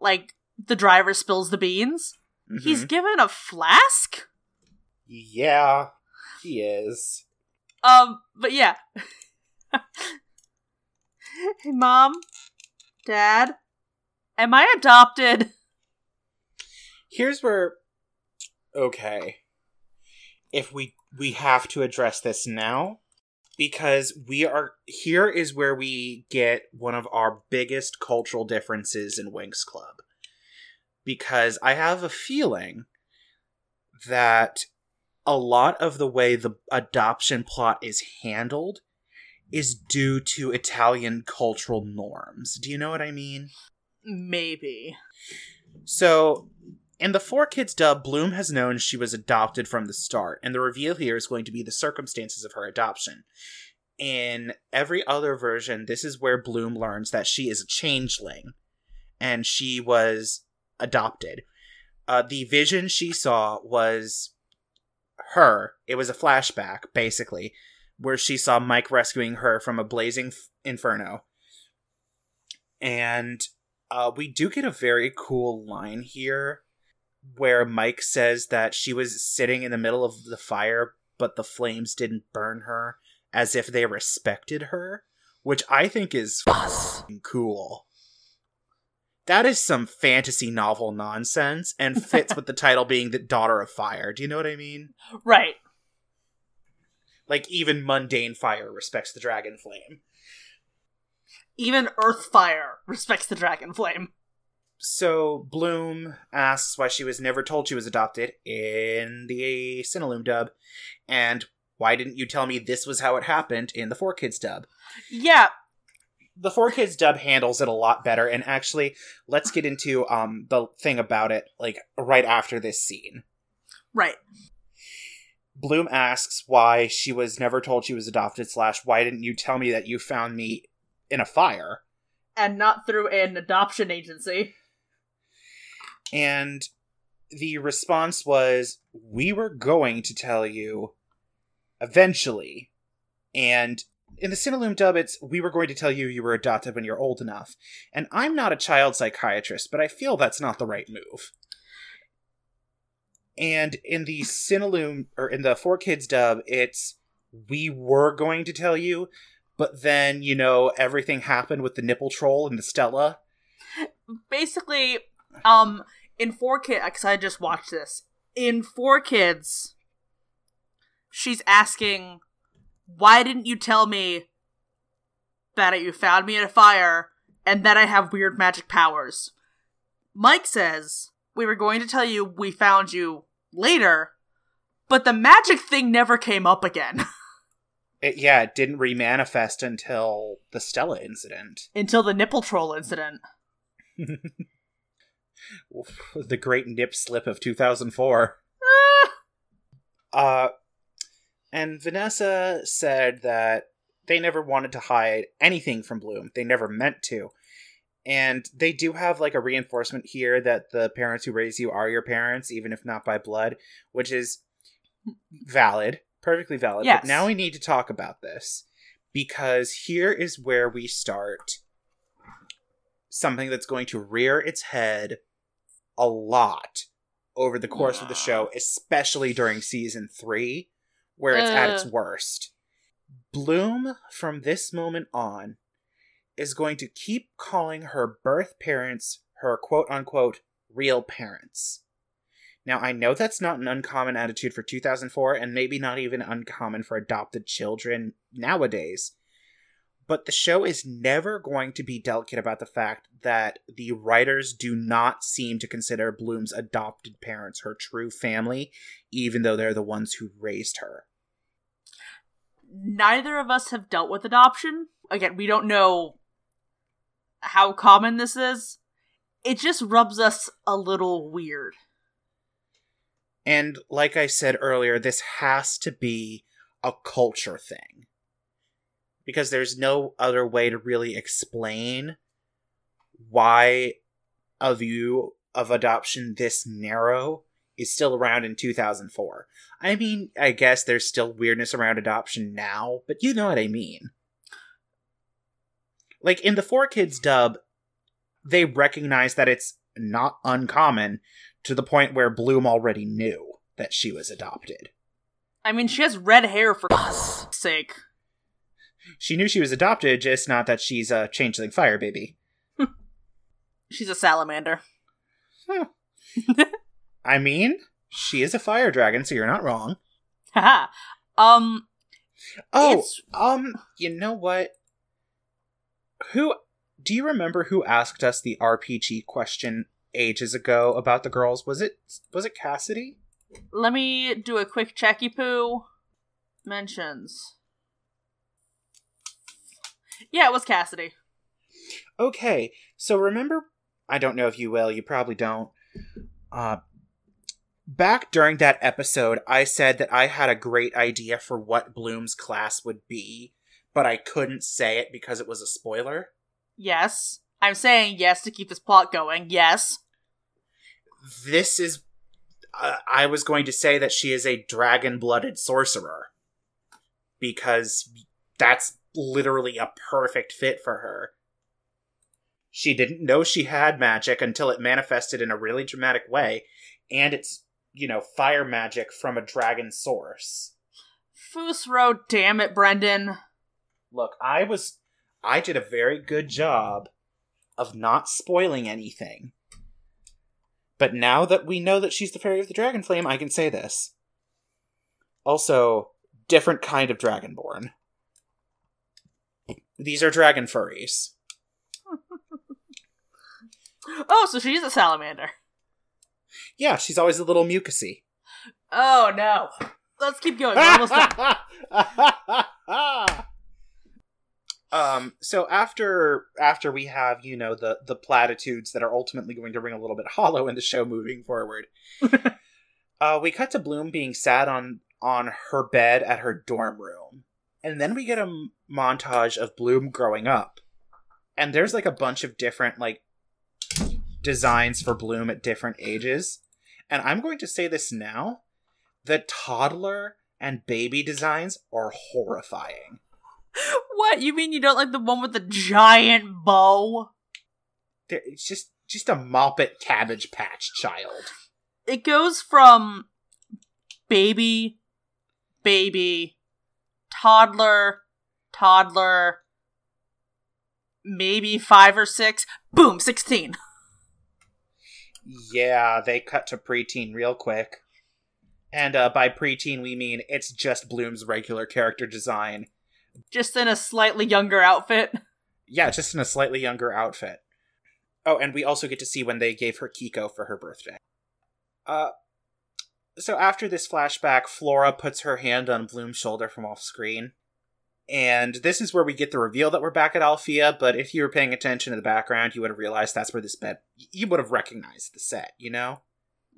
like, the driver spills the beans,
Mhm.
he's given a flask?
yeah, he is.
Um, but yeah. hey, mom, dad, am I adopted?
Here's where, okay, if we we have to address this now because we are here is where we get one of our biggest cultural differences in Winx Club. Because I have a feeling that a lot of the way the adoption plot is handled is due to Italian cultural norms. Do you know what I mean?
Maybe.
So, in the Four Kids dub, Bloom has known she was adopted from the start, and the reveal here is going to be the circumstances of her adoption. In every other version, this is where Bloom learns that she is a changeling, and she was adopted. Uh, the vision she saw was her. It was a flashback, basically, where she saw Mike rescuing her from a blazing f- inferno. And uh, we do get a very cool line here where Mike says that she was sitting in the middle of the fire, but the flames didn't burn her, as if they respected her, which I think is cool. That is some fantasy novel nonsense and fits with the title being the daughter of fire. Do you know what I mean?
Right.
Like even mundane fire respects the dragon flame.
Even earth fire respects the dragon flame.
So Bloom asks why she was never told she was adopted in the Cinelume dub, and why didn't you tell me this was how it happened in the Four Kids dub?
Yeah,
The Four Kids dub handles it a lot better, and actually, let's get into um the thing about it like right after this scene.
right.
Bloom asks why she was never told she was adopted. Slash, why didn't you tell me that you found me in a fire?
And not through an adoption agency.
And the response was, We were going to tell you eventually. And in the Cinelume dub, it's, We were going to tell you you were adopted when you're old enough. And I'm not a child psychiatrist, but I feel that's not the right move. And in the Cinelume, or in the Four Kids dub, it's, We were going to tell you, but then, you know, everything happened with the nipple troll and the Stella.
Basically, um, in Four Kids, because I just watched this. In Four Kids, she's asking, why didn't you tell me that you found me in a fire and that I have weird magic powers? Mike says, we were going to tell you we found you later, but the magic thing never came up again
It, yeah, it didn't remanifest until the Stella incident.
until the nipple troll incident.
the great nip slip of 2004. Ah! Uh, and Vanessa said that they never wanted to hide anything from Bloom. They never meant to. And they do have like a reinforcement here that the parents who raise you are your parents, even if not by blood, which is valid, perfectly valid.
Yes.
But now we need to talk about this because here is where we start something that's going to rear its head a lot over the course of the show, especially during season three, where it's at its
Uh.
worst. Bloom, from this moment on, is going to keep calling her birth parents her quote unquote real parents. Now, I know that's not an uncommon attitude for 2004, and maybe not even uncommon for adopted children nowadays. But the show is never going to be delicate about the fact that the writers do not seem to consider Bloom's adopted parents her true family, even though they're the ones who raised her.
neither of us have dealt with adoption. Again, we don't know how common this is. It just rubs us a little weird.
And like I said earlier, this has to be a culture thing. Because there's no other way to really explain why a view of adoption this narrow is still around in 2004. I mean, I guess there's still weirdness around adoption now, but you know what I mean. Like in the 4Kids dub, they recognize that it's not uncommon to the point where Bloom already knew that she was adopted.
I mean, she has red hair for sake.
She knew she was adopted, just not that she's a changeling fire baby.
She's a salamander.
Huh. I mean, she is a fire dragon, so you're not wrong.
Haha. um.
Oh,
It's-
um, you know what? Who do you remember who asked us the RPG question ages ago about the girls? Was it was it Cassidy?
Let me do a quick checky poo. Mentions. Yeah, it was Cassidy.
Okay, so remember, I don't know if you will, you probably don't. Uh, back during that episode, I said that I had a great idea for what Bloom's class would be, but I couldn't say it because it was a spoiler.
Yes. I'm saying yes to keep this plot going. Yes.
This is. Uh, I was going to say that she is a dragon blooded sorcerer. Because that's literally a perfect fit for her. She didn't know she had magic until it manifested in a really dramatic way, and it's, you know, fire magic from a dragon source.
Foosro, damn it, Brendan.
Look, I was. I did a very good job of not spoiling anything. But now that we know that she's the fairy of the dragon flame, I can say this. Also, different kind of dragonborn. These are dragon furries.
Oh, so she's a salamander.
Yeah, she's always a little mucusy.
Oh no. Let's keep going. We're almost done.
um so after after we have you know the the platitudes that are ultimately going to ring a little bit hollow in the show moving forward uh we cut to bloom being sat on on her bed at her dorm room and then we get a m- montage of bloom growing up and there's like a bunch of different like designs for bloom at different ages and i'm going to say this now the toddler and baby designs are horrifying
What? You mean you don't like the one with the giant bow?
There- it's just just a moppet cabbage patch child
It goes from baby, baby, toddler, toddler, maybe five or six, boom, 16.
yeah they cut to preteen real quick and uh, by preteen we mean it's just bloom's regular character design
Just in a slightly younger outfit.
yeah just in a slightly younger outfit oh and we also get to see when they gave her kiko for her birthday uh so after this flashback flora puts her hand on bloom's shoulder from off screen and this is where we get the reveal that we're back at Alfea but if you were paying attention to the background you would have realized that's where this bed you would have recognized the set you know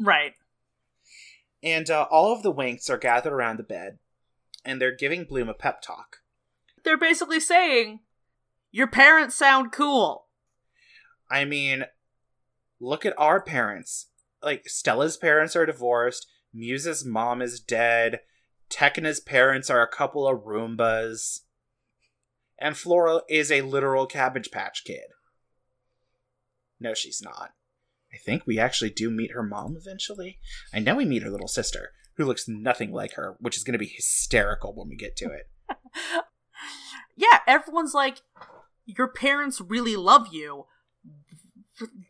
Right.
and uh, all of the Winx are gathered around the bed and they're giving bloom a pep talk
They're basically saying, Your parents sound cool.
I mean, look at our parents. Like, Stella's parents are divorced, Musa's mom is dead, Tecna's parents are a couple of Roombas, and Flora is a literal Cabbage Patch Kid. No, she's not. I think we actually do meet her mom eventually. I know we meet her little sister, who looks nothing like her, which is going to be hysterical when we get to it.
Yeah, everyone's like, Your parents really love you.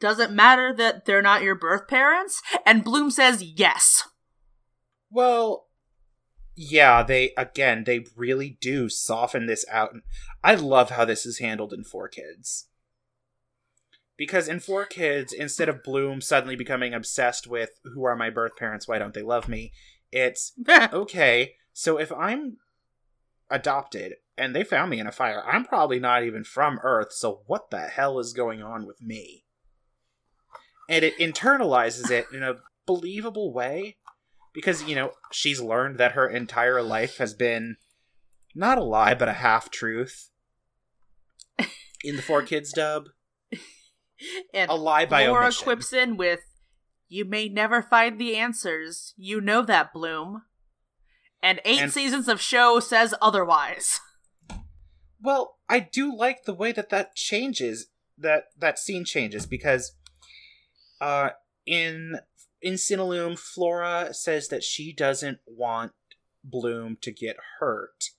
Does it matter that they're not your birth parents? And Bloom says yes.
Well, yeah, they again, they really do soften this out. I love how this is handled in Four Kids. Because in Four Kids, instead of Bloom suddenly becoming obsessed with who are my birth parents, why don't they love me? It's okay, so if I'm adopted and they found me in a fire, I'm probably not even from Earth, so what the hell is going on with me? And it internalizes it in a believable way because, you know, she's learned that her entire life has been not a lie, but a half truth. In the Four Kids dub,
And
a lie by
Laura
omission.
quips in with, "You may never find the answers. You know that, Bloom." And eight
And-
seasons of show says otherwise.
Well, I do like the way that that changes that that scene changes because uh in in Cinelume Flora says that she doesn't want Bloom to get hurt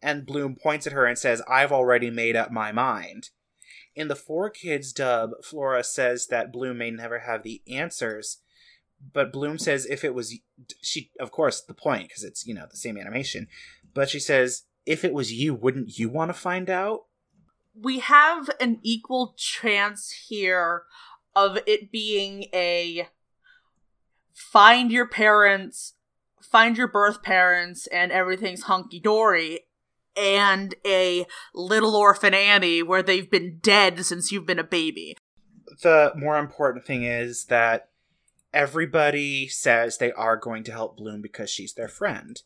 and Bloom points at her and says I've already made up my mind. In the Four Kids dub, Flora says that Bloom may never have the answers, but Bloom says if it was she of course the point because it's you know the same animation, but she says if it was you, wouldn't you want to find out?
we have an equal chance here of it being a find your parents, find your birth parents, and everything's hunky dory, and a little orphan Annie where they've been dead since you've been a baby.
The more important thing is that everybody says they are going to help Bloom because she's their friend.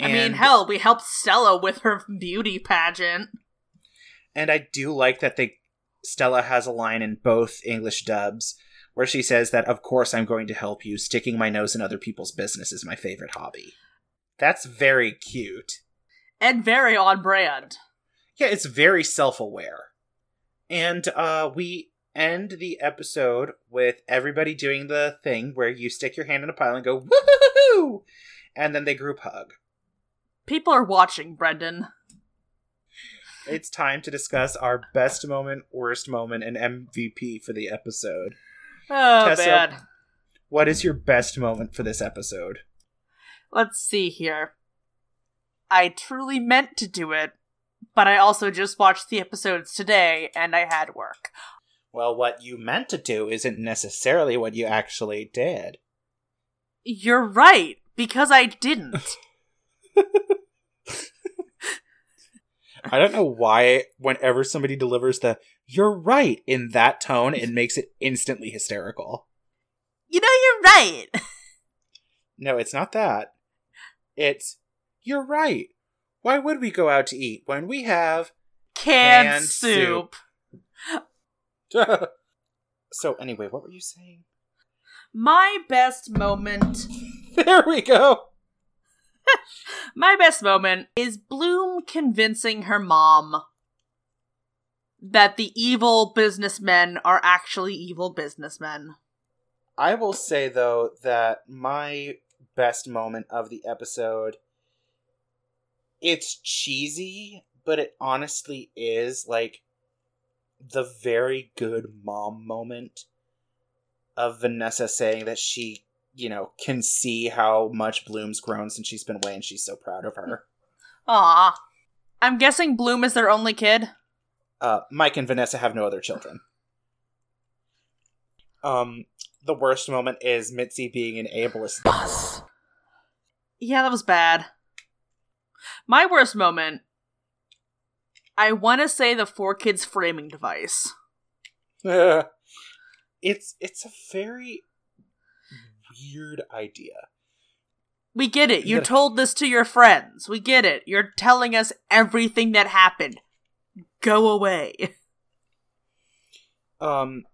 I mean, hell, we helped Stella with her beauty pageant.
And I do like that they Stella has a line in both English dubs where she says that of course I'm going to help you. Sticking my nose in other people's business is my favorite hobby. That's very cute.
And very on brand.
Yeah, it's very self-aware. And uh we end the episode with everybody doing the thing where you stick your hand in a pile and go woohoo and then they group hug.
People are watching, Brendan.
It's time to discuss our best moment, worst moment, and MVP for the episode.
Oh,
Tessa,
bad.
What is your best moment for this episode?
Let's see here. I truly meant to do it, but I also just watched the episodes today and I had work.
Well, what you meant to do isn't necessarily what you actually did.
You're right, because I didn't.
I don't know why, whenever somebody delivers the you're right in that tone, it makes it instantly hysterical.
you know, you're right.
No, it's not that. It's you're right. Why would we go out to eat when we have.
Canned,
Canned
soup.
soup. so, anyway, what were you saying?
My best moment.
There we go.
My best moment is Bloom convincing her mom that the evil businessmen are actually evil businessmen.
I will say though that my best moment of the episode it's cheesy, but it honestly is like the very good mom moment of Vanessa saying that she, you know, can see how much Bloom's grown since she's been away and she's so proud of her.
Aw. I'm guessing Bloom is their only kid.
Uh, Mike and Vanessa have no other children. Um, the worst moment is Mitzi being an ableist boss.
Yeah, that was bad. My worst moment. I want to say the four kids framing device.
it's it's a very weird idea.
We get it. You
gotta-
told this to your friends. We get it. You're telling us everything that happened. Go away.
Um,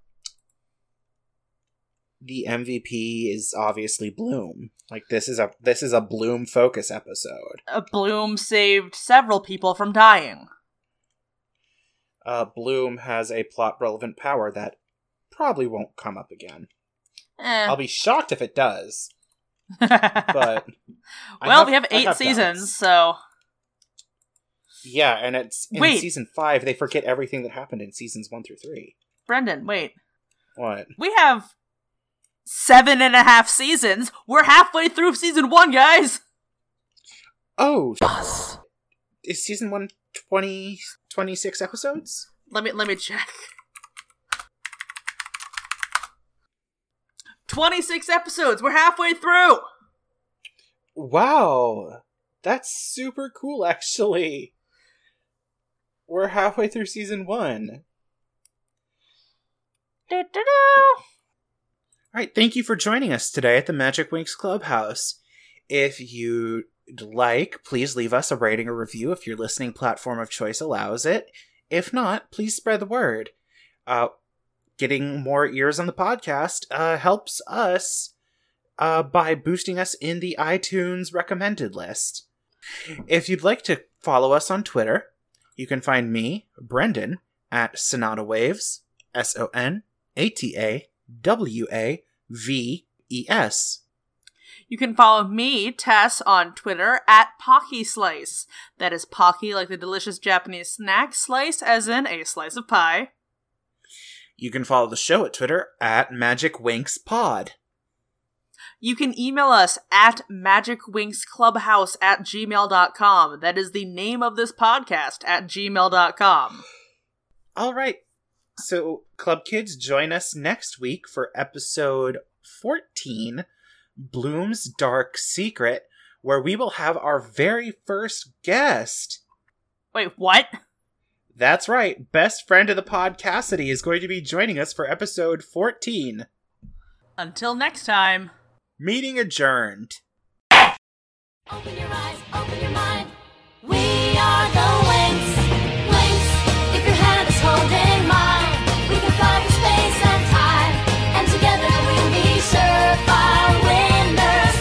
the MVP is obviously Bloom. Like this is a this is a Bloom focus episode.
Uh, Bloom saved several people from dying.
Uh, Bloom has a plot relevant power that probably won't come up again.
Eh.
I'll be shocked if it does, but
well, we have eight
doubts.
seasons, so
Yeah, and it's in
Wait.
season five. They forget everything that happened in seasons one through three.
Brendan, wait.
What?
We have seven and a half seasons. We're halfway through season one, guys.
Oh, is season one 20, 26 episodes?
Let me let me check. 26 episodes. We're halfway through.
Wow, that's super cool. Actually, we're halfway through season one.
Do-do-do.
All right, thank you for joining us today at the Magic Winx Clubhouse. If you'd like, please leave us a rating or review if your listening platform of choice allows it. If not, please spread the word. Uh, getting more ears on the podcast uh, helps us uh, by boosting us in the iTunes recommended list. If you'd like to follow us on Twitter, you can find me, Brendan, at Sonata Waves, S O N A T A W A V E S.
You can follow me, Tess, on Twitter at Pocky Slice. That is Pocky like the delicious Japanese snack, slice as in a slice of pie.
You can follow the show at Twitter at Magic Winx Pod.
You can email us at magicwinxclubhouse at gmail.com. That is the name of this podcast at gmail.com.
All right. So, Club Kids, join us next week for episode 14 Bloom's Dark Secret, where we will have our very first guest.
Wait, what?
That's right. Best friend of the podcastity is going to be joining us for episode 14.
Until next time.
Meeting adjourned.
Open your eyes, open your mind. We are the if your hand is holding mine, we can fly through space and time. And together we'll be surefire winners.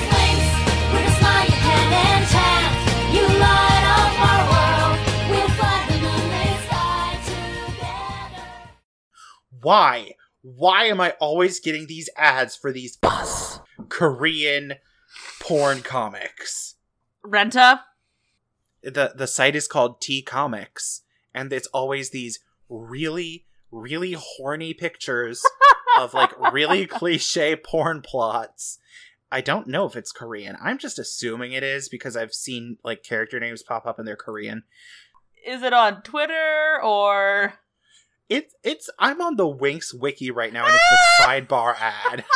With a smile you can enchant. You light up our world. We'll fly the moonlit sky together.
Why? Why am I always getting these ads for these Korean porn comics?
Renta?
the the site is called T Comics, and it's always these really really horny pictures of like really cliche porn plots. I don't know if it's Korean. I'm just assuming it is because I've seen like character names pop up and they're Korean.
Is it on Twitter or.
It it's I'm on the Winx wiki right now and it's the sidebar ad.